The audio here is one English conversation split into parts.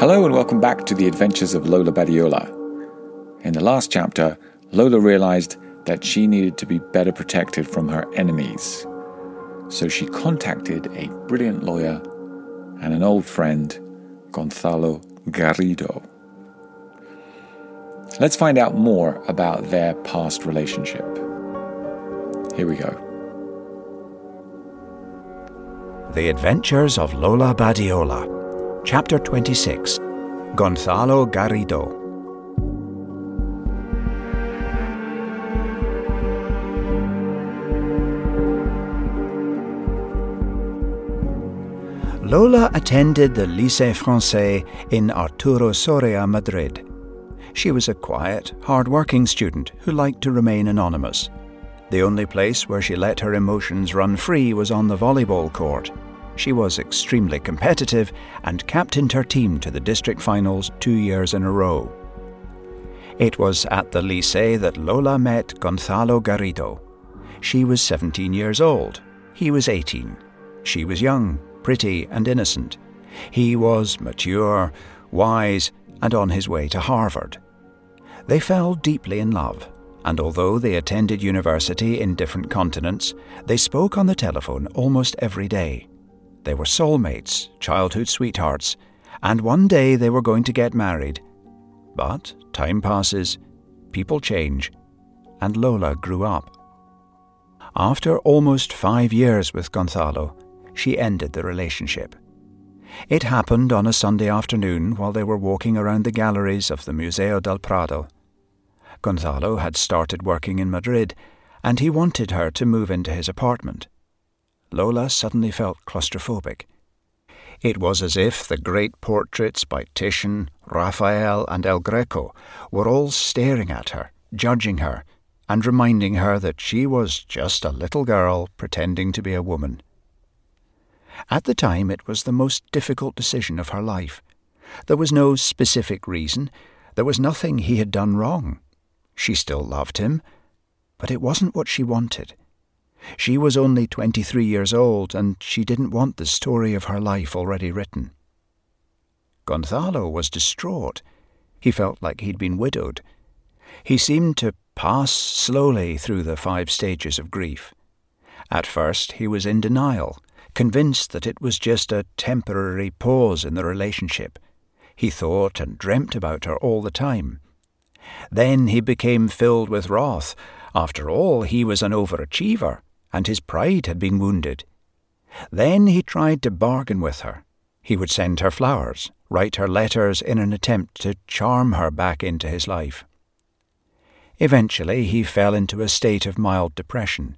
Hello and welcome back to the adventures of Lola Badiola. In the last chapter, Lola realized that she needed to be better protected from her enemies. So she contacted a brilliant lawyer and an old friend, Gonzalo Garrido. Let's find out more about their past relationship. Here we go. The Adventures of Lola Badiola Chapter 26 Gonzalo Garrido. Lola attended the Lycée Francais in Arturo Soria, Madrid. She was a quiet, hard-working student who liked to remain anonymous. The only place where she let her emotions run free was on the volleyball court. She was extremely competitive and captained her team to the district finals two years in a row. It was at the Lycée that Lola met Gonzalo Garrido. She was 17 years old. He was 18. She was young, pretty, and innocent. He was mature, wise, and on his way to Harvard. They fell deeply in love, and although they attended university in different continents, they spoke on the telephone almost every day. They were soulmates, childhood sweethearts, and one day they were going to get married. But time passes, people change, and Lola grew up. After almost five years with Gonzalo, she ended the relationship. It happened on a Sunday afternoon while they were walking around the galleries of the Museo del Prado. Gonzalo had started working in Madrid, and he wanted her to move into his apartment. Lola suddenly felt claustrophobic. It was as if the great portraits by Titian, Raphael, and El Greco were all staring at her, judging her, and reminding her that she was just a little girl pretending to be a woman. At the time, it was the most difficult decision of her life. There was no specific reason, there was nothing he had done wrong. She still loved him, but it wasn't what she wanted. She was only 23 years old, and she didn't want the story of her life already written. Gonzalo was distraught. He felt like he'd been widowed. He seemed to pass slowly through the five stages of grief. At first, he was in denial, convinced that it was just a temporary pause in the relationship. He thought and dreamt about her all the time. Then he became filled with wrath. After all, he was an overachiever and his pride had been wounded. Then he tried to bargain with her. He would send her flowers, write her letters in an attempt to charm her back into his life. Eventually, he fell into a state of mild depression.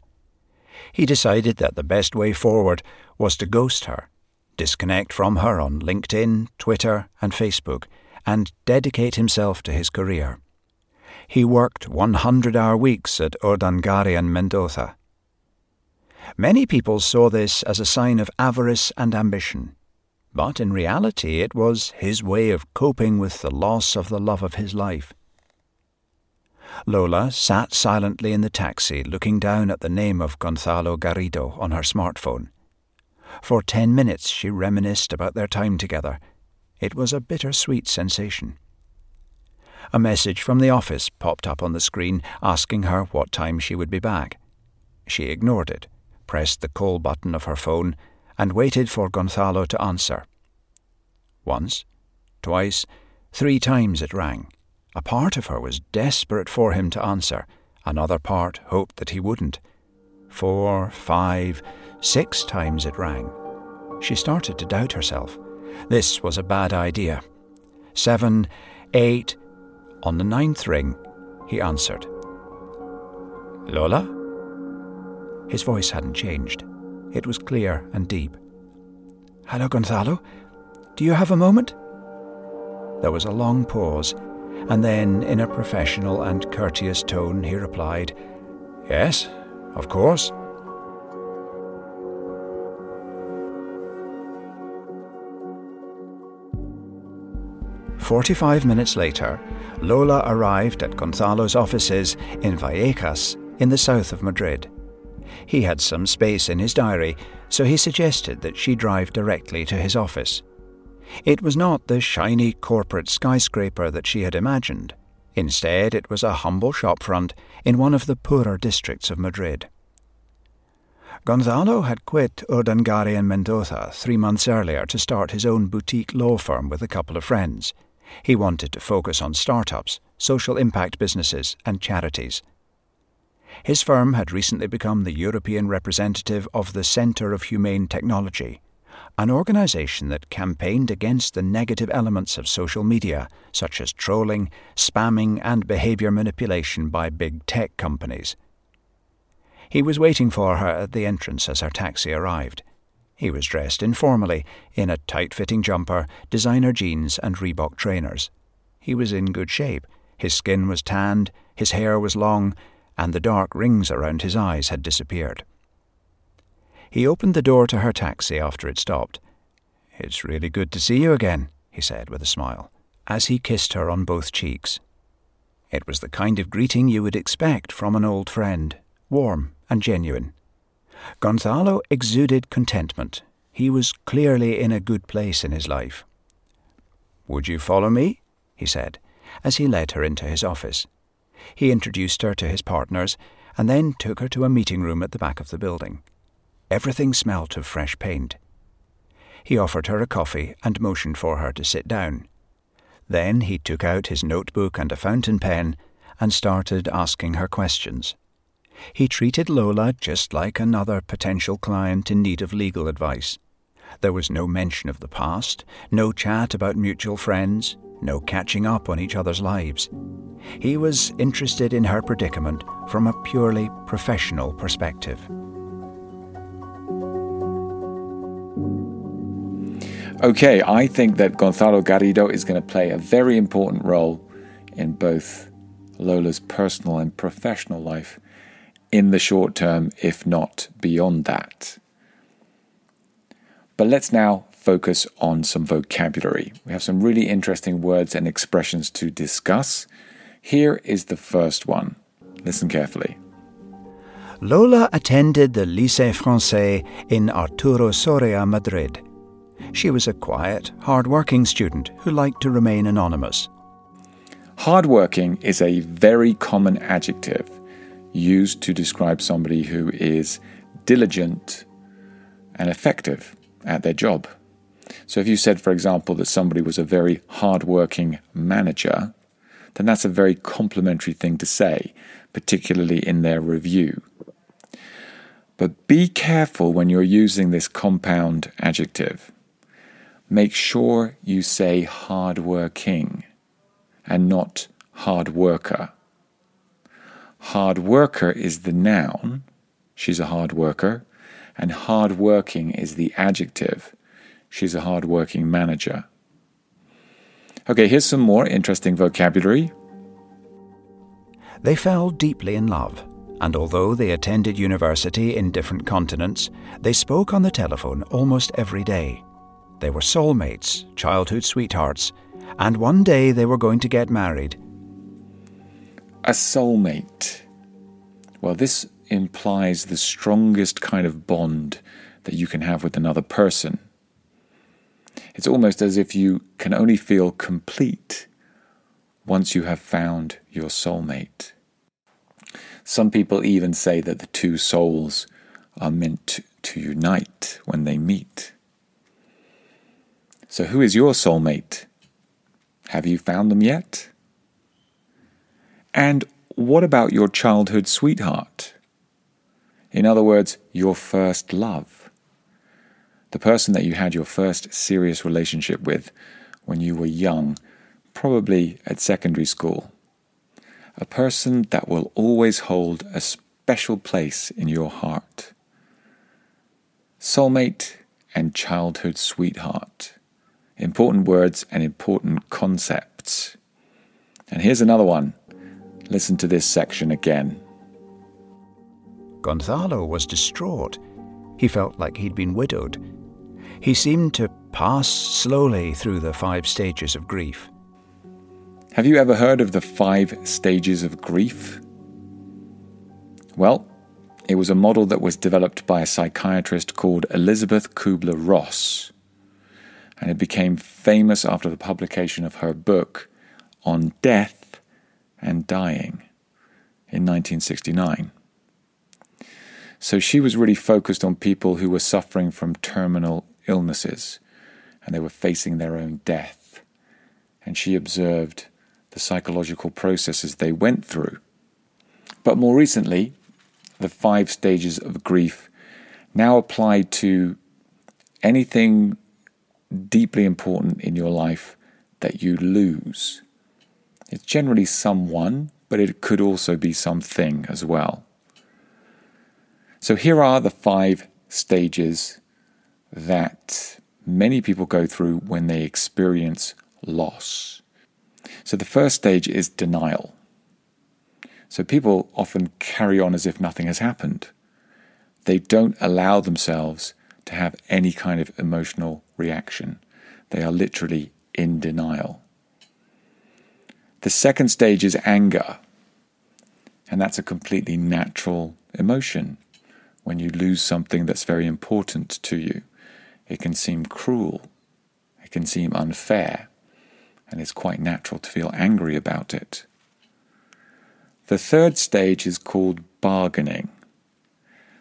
He decided that the best way forward was to ghost her, disconnect from her on LinkedIn, Twitter, and Facebook, and dedicate himself to his career. He worked 100 hour weeks at Urdangarin Mendoza Many people saw this as a sign of avarice and ambition, but in reality it was his way of coping with the loss of the love of his life. Lola sat silently in the taxi looking down at the name of Gonzalo Garrido on her smartphone. For ten minutes she reminisced about their time together. It was a bittersweet sensation. A message from the office popped up on the screen asking her what time she would be back. She ignored it pressed the call button of her phone, and waited for Gonzalo to answer. Once, twice, three times it rang. A part of her was desperate for him to answer, another part hoped that he wouldn't. Four, five, six times it rang. She started to doubt herself. This was a bad idea. Seven, eight. On the ninth ring, he answered. Lola? His voice hadn't changed. It was clear and deep. Hello, Gonzalo. Do you have a moment? There was a long pause, and then, in a professional and courteous tone, he replied, Yes, of course. Forty-five minutes later, Lola arrived at Gonzalo's offices in Vallecas, in the south of Madrid. He had some space in his diary, so he suggested that she drive directly to his office. It was not the shiny corporate skyscraper that she had imagined. Instead, it was a humble shopfront in one of the poorer districts of Madrid. Gonzalo had quit Urdangarin and Mendoza three months earlier to start his own boutique law firm with a couple of friends. He wanted to focus on startups, social impact businesses, and charities. His firm had recently become the European representative of the Centre of Humane Technology, an organisation that campaigned against the negative elements of social media, such as trolling, spamming, and behaviour manipulation by big tech companies. He was waiting for her at the entrance as her taxi arrived. He was dressed informally in a tight fitting jumper, designer jeans, and Reebok trainers. He was in good shape. His skin was tanned, his hair was long, and the dark rings around his eyes had disappeared. He opened the door to her taxi after it stopped. It's really good to see you again, he said with a smile, as he kissed her on both cheeks. It was the kind of greeting you would expect from an old friend, warm and genuine. Gonzalo exuded contentment. He was clearly in a good place in his life. Would you follow me? he said, as he led her into his office. He introduced her to his partners and then took her to a meeting room at the back of the building. Everything smelt of fresh paint. He offered her a coffee and motioned for her to sit down. Then he took out his notebook and a fountain pen and started asking her questions. He treated Lola just like another potential client in need of legal advice. There was no mention of the past, no chat about mutual friends, no catching up on each other's lives. He was interested in her predicament from a purely professional perspective. Okay, I think that Gonzalo Garrido is going to play a very important role in both Lola's personal and professional life in the short term, if not beyond that. But let's now focus on some vocabulary. We have some really interesting words and expressions to discuss. Here is the first one. Listen carefully. Lola attended the Lycée Francais in Arturo Soria, Madrid. She was a quiet, hard-working student who liked to remain anonymous. Hardworking is a very common adjective used to describe somebody who is diligent and effective at their job. So, if you said, for example, that somebody was a very hardworking manager, then that's a very complimentary thing to say, particularly in their review. But be careful when you're using this compound adjective. Make sure you say hardworking and not hard worker. Hard worker is the noun, she's a hard worker, and hard working is the adjective, she's a hard working manager. Okay, here's some more interesting vocabulary. They fell deeply in love, and although they attended university in different continents, they spoke on the telephone almost every day. They were soulmates, childhood sweethearts, and one day they were going to get married a soulmate. Well, this implies the strongest kind of bond that you can have with another person. It's almost as if you can only feel complete once you have found your soulmate. Some people even say that the two souls are meant to unite when they meet. So, who is your soulmate? Have you found them yet? And what about your childhood sweetheart? In other words, your first love. The person that you had your first serious relationship with when you were young, probably at secondary school. A person that will always hold a special place in your heart. Soulmate and childhood sweetheart. Important words and important concepts. And here's another one Listen to this section again. Gonzalo was distraught. He felt like he'd been widowed. He seemed to pass slowly through the five stages of grief. Have you ever heard of the five stages of grief? Well, it was a model that was developed by a psychiatrist called Elisabeth Kubler Ross. and it became famous after the publication of her book on death and dying in 1969. So she was really focused on people who were suffering from terminal illnesses and they were facing their own death. And she observed the psychological processes they went through. But more recently, the five stages of grief now apply to anything deeply important in your life that you lose. It's generally someone, but it could also be something as well. So here are the five stages that many people go through when they experience loss. So the first stage is denial. So people often carry on as if nothing has happened. They don't allow themselves to have any kind of emotional reaction. They are literally in denial. The second stage is anger. And that's a completely natural emotion when you lose something that's very important to you. It can seem cruel, it can seem unfair, and it's quite natural to feel angry about it. The third stage is called bargaining.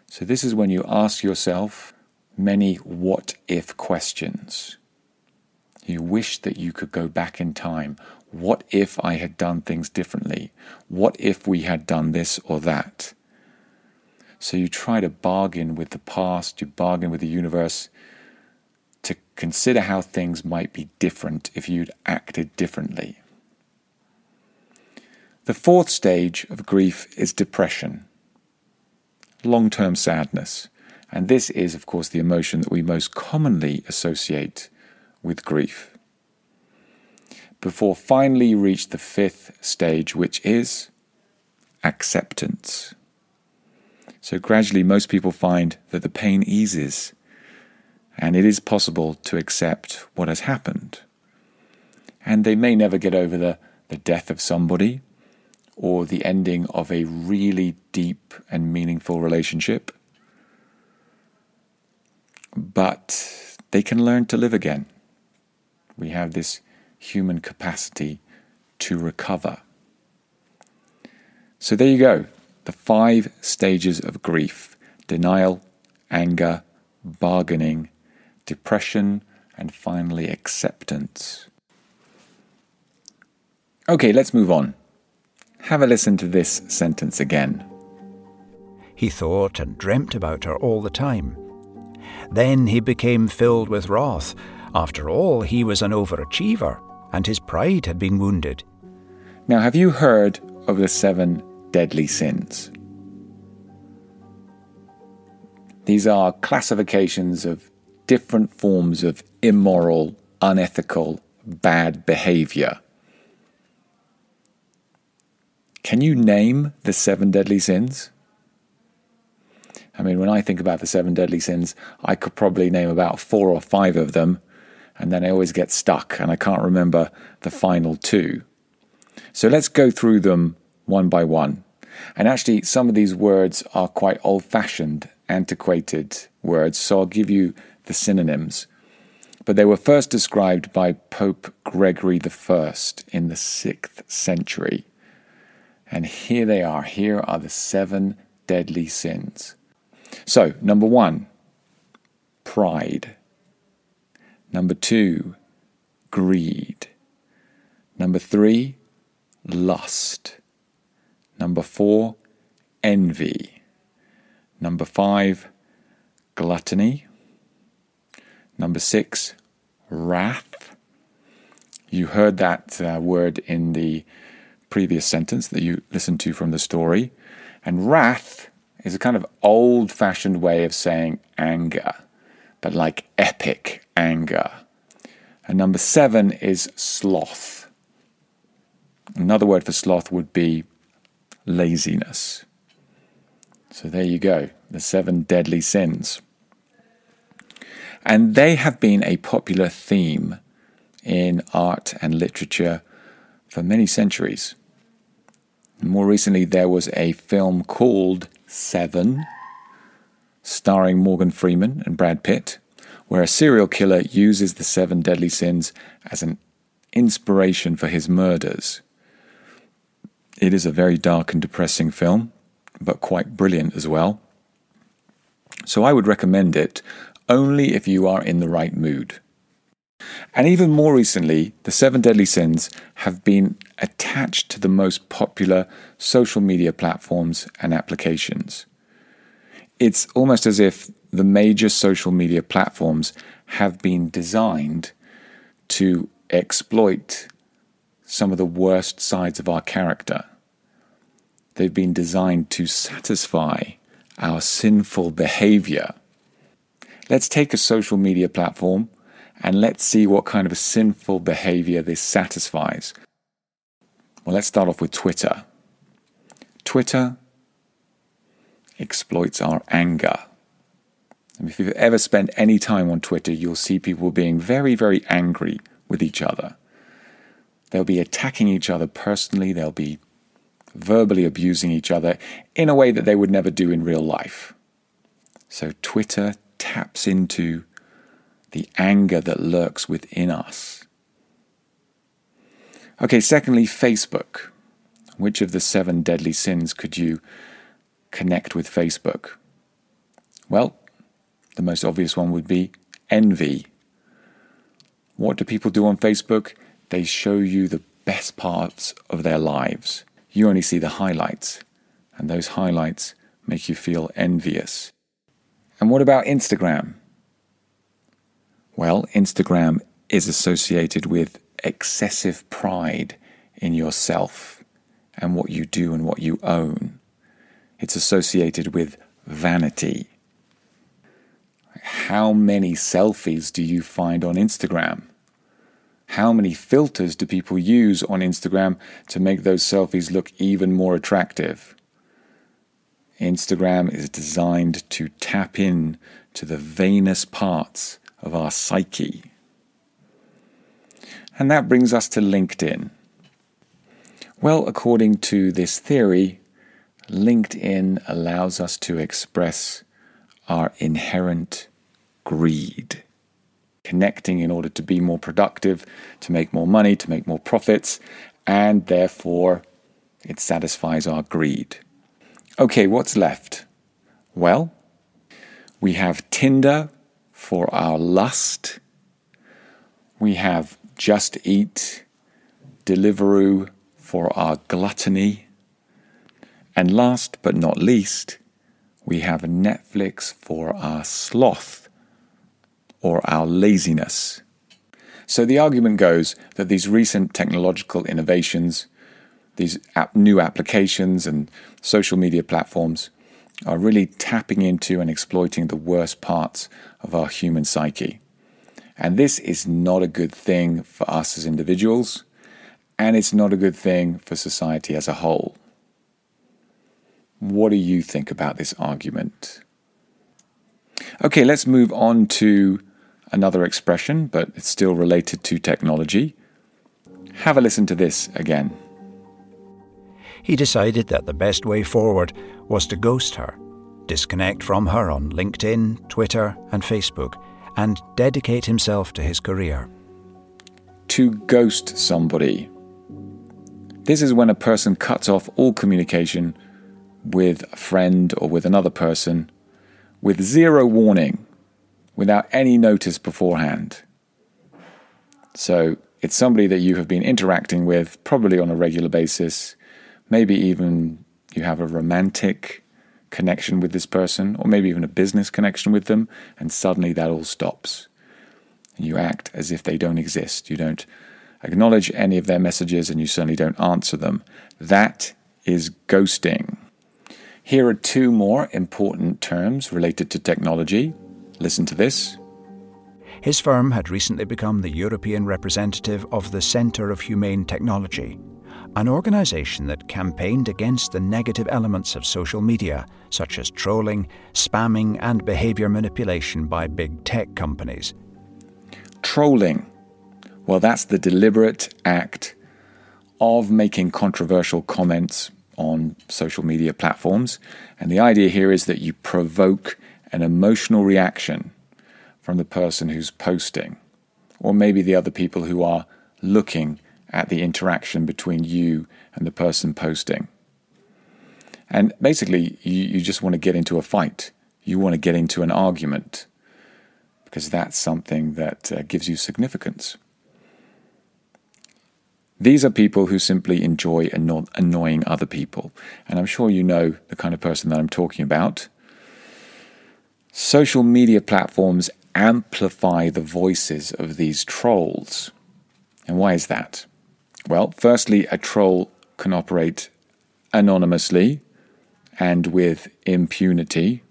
So, this is when you ask yourself many what if questions. You wish that you could go back in time. What if I had done things differently? What if we had done this or that? So you try to bargain with the past, you bargain with the universe consider how things might be different if you'd acted differently. The fourth stage of grief is depression, long term sadness. And this is, of course, the emotion that we most commonly associate with grief. Before finally you reach the fifth stage, which is acceptance. So gradually, most people find that the pain eases and it is possible to accept what has happened. And they may never get over the, the death of somebody or the ending of a really deep and meaningful relationship but they can learn to live again. We have this human capacity to recover. So there you go the five stages of grief denial, anger, bargaining, depression, and finally acceptance. Okay, let's move on. Have a listen to this sentence again. He thought and dreamt about her all the time. Then he became filled with wrath. After all, he was an overachiever, and his pride had been wounded. Now, have you heard of the seven deadly sins? These are classifications of different forms of immoral, unethical, bad behavior. Can you name the seven deadly sins? I mean, when I think about the seven deadly sins, I could probably name about four or five of them, and then I always get stuck and I can't remember the final two. So let's go through them one by one. And actually, some of these words are quite old fashioned, antiquated words, so I'll give you the synonyms. But they were first described by Pope Gregory I in the 6th century. And here they are. Here are the seven deadly sins. So, number one, pride. Number two, greed. Number three, lust. Number four, envy. Number five, gluttony. Number six, wrath. You heard that uh, word in the previous sentence that you listened to from the story. And wrath is a kind of old fashioned way of saying anger, but like epic anger. And number seven is sloth. Another word for sloth would be laziness. So there you go, the seven deadly sins. And they have been a popular theme in art and literature for many centuries. More recently, there was a film called Seven, starring Morgan Freeman and Brad Pitt, where a serial killer uses the seven deadly sins as an inspiration for his murders. It is a very dark and depressing film, but quite brilliant as well. So I would recommend it only if you are in the right mood. And even more recently, the seven deadly sins have been attached to the most popular social media platforms and applications. It's almost as if the major social media platforms have been designed to exploit some of the worst sides of our character. They've been designed to satisfy our sinful behavior. Let's take a social media platform and let's see what kind of a sinful behavior this satisfies. Well, let's start off with Twitter. Twitter exploits our anger. And if you've ever spent any time on Twitter, you'll see people being very, very angry with each other. They'll be attacking each other personally, they'll be verbally abusing each other in a way that they would never do in real life. So Twitter taps into the anger that lurks within us. Okay, secondly, Facebook. Which of the seven deadly sins could you connect with Facebook? Well, the most obvious one would be envy. What do people do on Facebook? They show you the best parts of their lives you only see the highlights, and those highlights make you feel envious. And what about Instagram? Well, Instagram is associated with excessive pride in yourself and what you do and what you own. It's associated with vanity. How many selfies do you find on Instagram? how many filters do people use on Instagram to make those selfies look even more attractive? Instagram is designed to tap in to the vainest parts of our psyche. And that brings us to LinkedIn. Well, according to this theory, LinkedIn allows us to express our inherent greed connecting in order to be more productive, to make more money, to make more profits, and therefore it satisfies our greed. Okay, what's left? Well, we have Tinder for our lust. We have Just Eat, Deliveroo for our gluttony. And last but not least, we have Netflix for our sloth or our laziness. So the argument goes that these recent technological innovations, these new applications and social media platforms are really tapping into and exploiting the worst parts of our human psyche. And this is not a good thing for us as individuals, and it's not a good thing for society as a whole. What do you think about this argument? Okay, let's move on to another expression, but it's still related to technology. Have a listen to this again. He decided that the best way forward was to ghost her, disconnect from her on LinkedIn, Twitter, and Facebook, and dedicate himself to his career. To ghost somebody. This is when a person cuts off all communication with a friend or with another person with zero warning without any notice beforehand. So it's somebody that you have been interacting with probably on a regular basis. Maybe even you have a romantic connection with this person, or maybe even a business connection with them, and suddenly that all stops. And you act as if they don't exist. You don't acknowledge any of their messages, and you certainly don't answer them. That is ghosting. Here are two more important terms related to technology Listen to this. His firm had recently become the European representative of the Centre of Humane Technology, an organisation that campaigned against the negative elements of social media, such as trolling, spamming, and behaviour manipulation by big tech companies. Trolling. Well, that's the deliberate act of making controversial comments on social media platforms. And the idea here is that you provoke an emotional reaction from the person who's posting, or maybe the other people who are looking at the interaction between you and the person posting. And basically, you, you just want to get into a fight. You want to get into an argument because that's something that uh, gives you significance. These are people who simply enjoy anno- annoying other people. And I'm sure you know the kind of person that I'm talking about. Social media platforms amplify the voices of these trolls. And why is that? Well, firstly, a troll can operate anonymously and with impunity.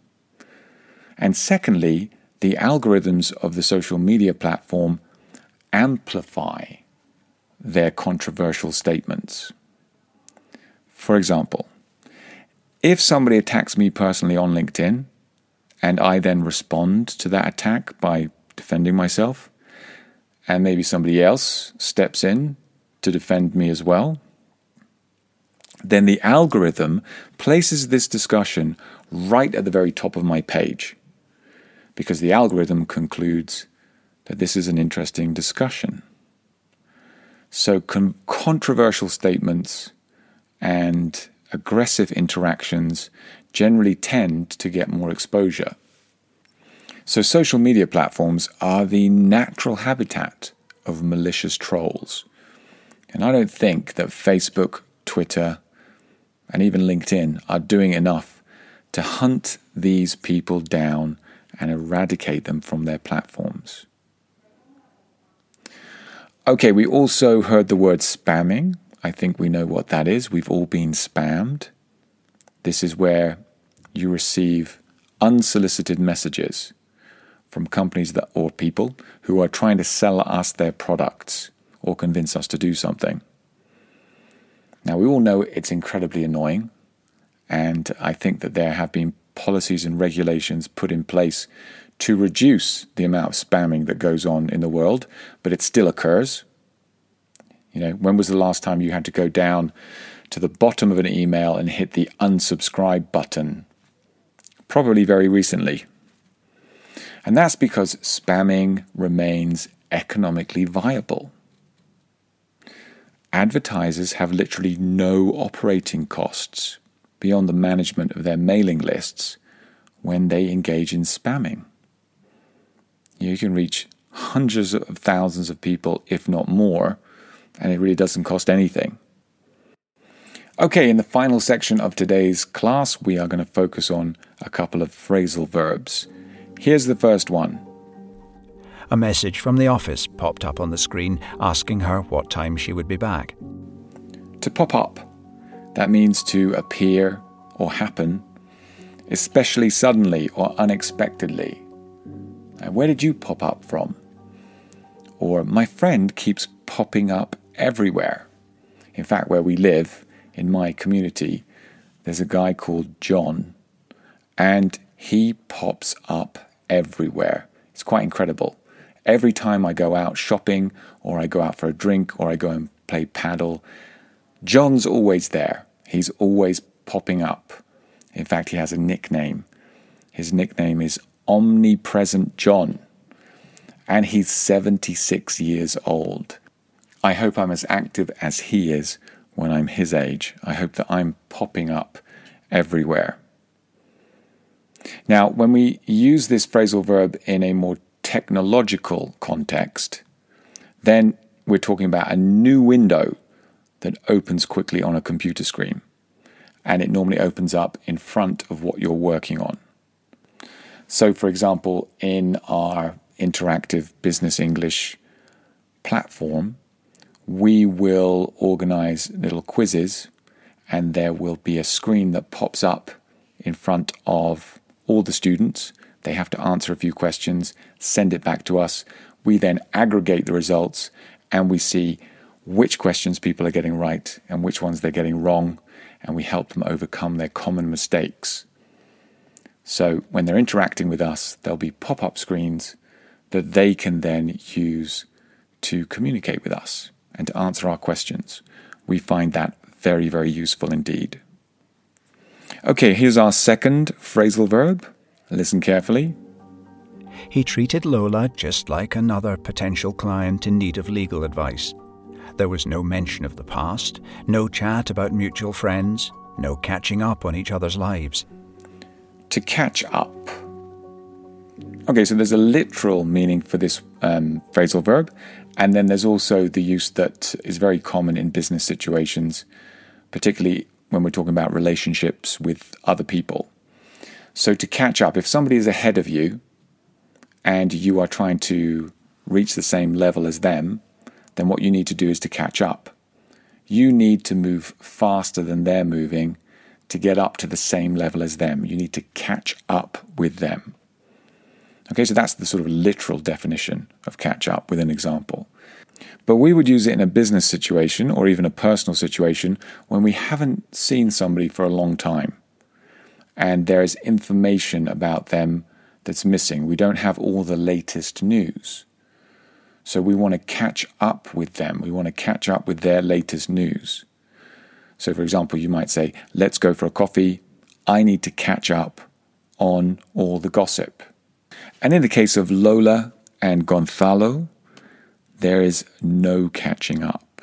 And secondly, the algorithms of the social media platform amplify their controversial statements. For example, if somebody attacks me personally on LinkedIn and I then respond to that attack by defending myself, and maybe somebody else steps in to defend me as well, then the algorithm places this discussion right at the very top of my page because the algorithm concludes that this is an interesting discussion. So, con- controversial statements and aggressive interactions generally tend to get more exposure. So, social media platforms are the natural habitat of malicious trolls. And I don't think that Facebook, Twitter, and even LinkedIn are doing enough to hunt these people down and eradicate them from their platforms. Okay, we also heard the word spamming. I think we know what that is. We've all been spammed. This is where you receive unsolicited messages from companies that, or people who are trying to sell us their products or convince us to do something. Now, we all know it's incredibly annoying, and I think that there have been policies and regulations put in place to reduce the amount of spamming that goes on in the world, but it still occurs. You know, when was the last time you had to go down to the bottom of an email and hit the unsubscribe button? Probably very recently. And that's because spamming remains economically viable advertisers have literally no operating costs beyond the management of their mailing lists when they engage in spamming. You can reach hundreds of thousands of people, if not more, and it really doesn't cost anything. Okay, in the final section of today's class, we are going to focus on a couple of phrasal verbs. Here's the first one a message from the office popped up on the screen asking her what time she would be back. To pop up, that means to appear or happen, especially suddenly or unexpectedly. where did you pop up from? Or my friend keeps popping up everywhere. In fact, where we live, in my community, there's a guy called John, and he pops up everywhere. It's quite incredible. Every time I go out shopping, or I go out for a drink, or I go and play paddle, John's always there. He's always popping up. In fact, he has a nickname. His nickname is Omnipresent John, and he's 76 years old. I hope I'm as active as he is when I'm his age. I hope that I'm popping up everywhere. Now, when we use this phrasal verb in a more technological context, then we're talking about a new window that opens quickly on a computer screen. And it normally opens up in front of what you're working on. So, for example, in our interactive business English platform, we will organize little quizzes, and there will be a screen that pops up in front of all the students they have to answer a few questions, send it back to us. We then aggregate the results and we see which questions people are getting right and which ones they're getting wrong, and we help them overcome their common mistakes. So when they're interacting with us, there'll be pop up screens that they can then use to communicate with us and to answer our questions. We find that very, very useful indeed. Okay, here's our second phrasal verb Listen carefully. He treated Lola just like another potential client in need of legal advice. There was no mention of the past, no chat about mutual friends, no catching up on each other's lives. To catch up. Okay, so there's a literal meaning for this um, phrasal verb, and then there's also the use that is very common in business situations, particularly when we're talking about relationships with other people. So to catch up, if somebody is ahead of you and you are trying to reach the same level as them, then what you need to do is to catch up. You need to move faster than they're moving to get up to the same level as them. You need to catch up with them. Okay, so that's the sort of literal definition of catch up with an example. But we would use it in a business situation or even a personal situation when we haven't seen somebody for a long time and there is information about them that's missing. We don't have all the latest news. So we want to catch up with them. We want to catch up with their latest news. So, for example, you might say, Let's go for a coffee. I need to catch up on all the gossip. And in the case of Lola and Gonzalo, there is no catching up.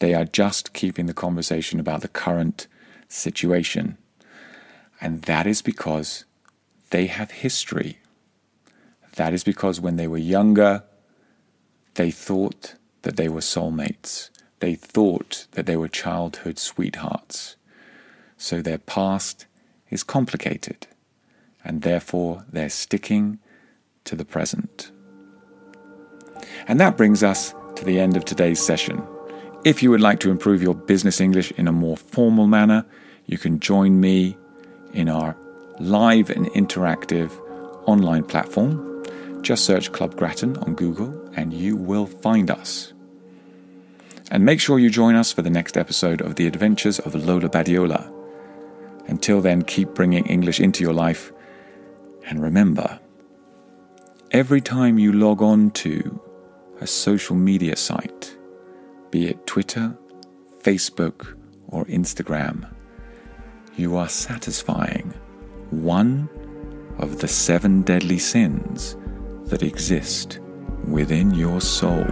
They are just keeping the conversation about the current situation. And that is because they have history. That is because when they were younger, they thought that they were soulmates. They thought that they were childhood sweethearts. So their past is complicated, and therefore they're sticking to the present. And that brings us to the end of today's session. If you would like to improve your business English in a more formal manner, you can join me in our live and interactive online platform. Just search Club Gratton on Google and you will find us. And make sure you join us for the next episode of The Adventures of Lola Badiola. Until then, keep bringing English into your life. And remember, every time you log on to a social media site, be it Twitter, Facebook, or Instagram, you are satisfying one of the seven deadly sins that exist within your soul.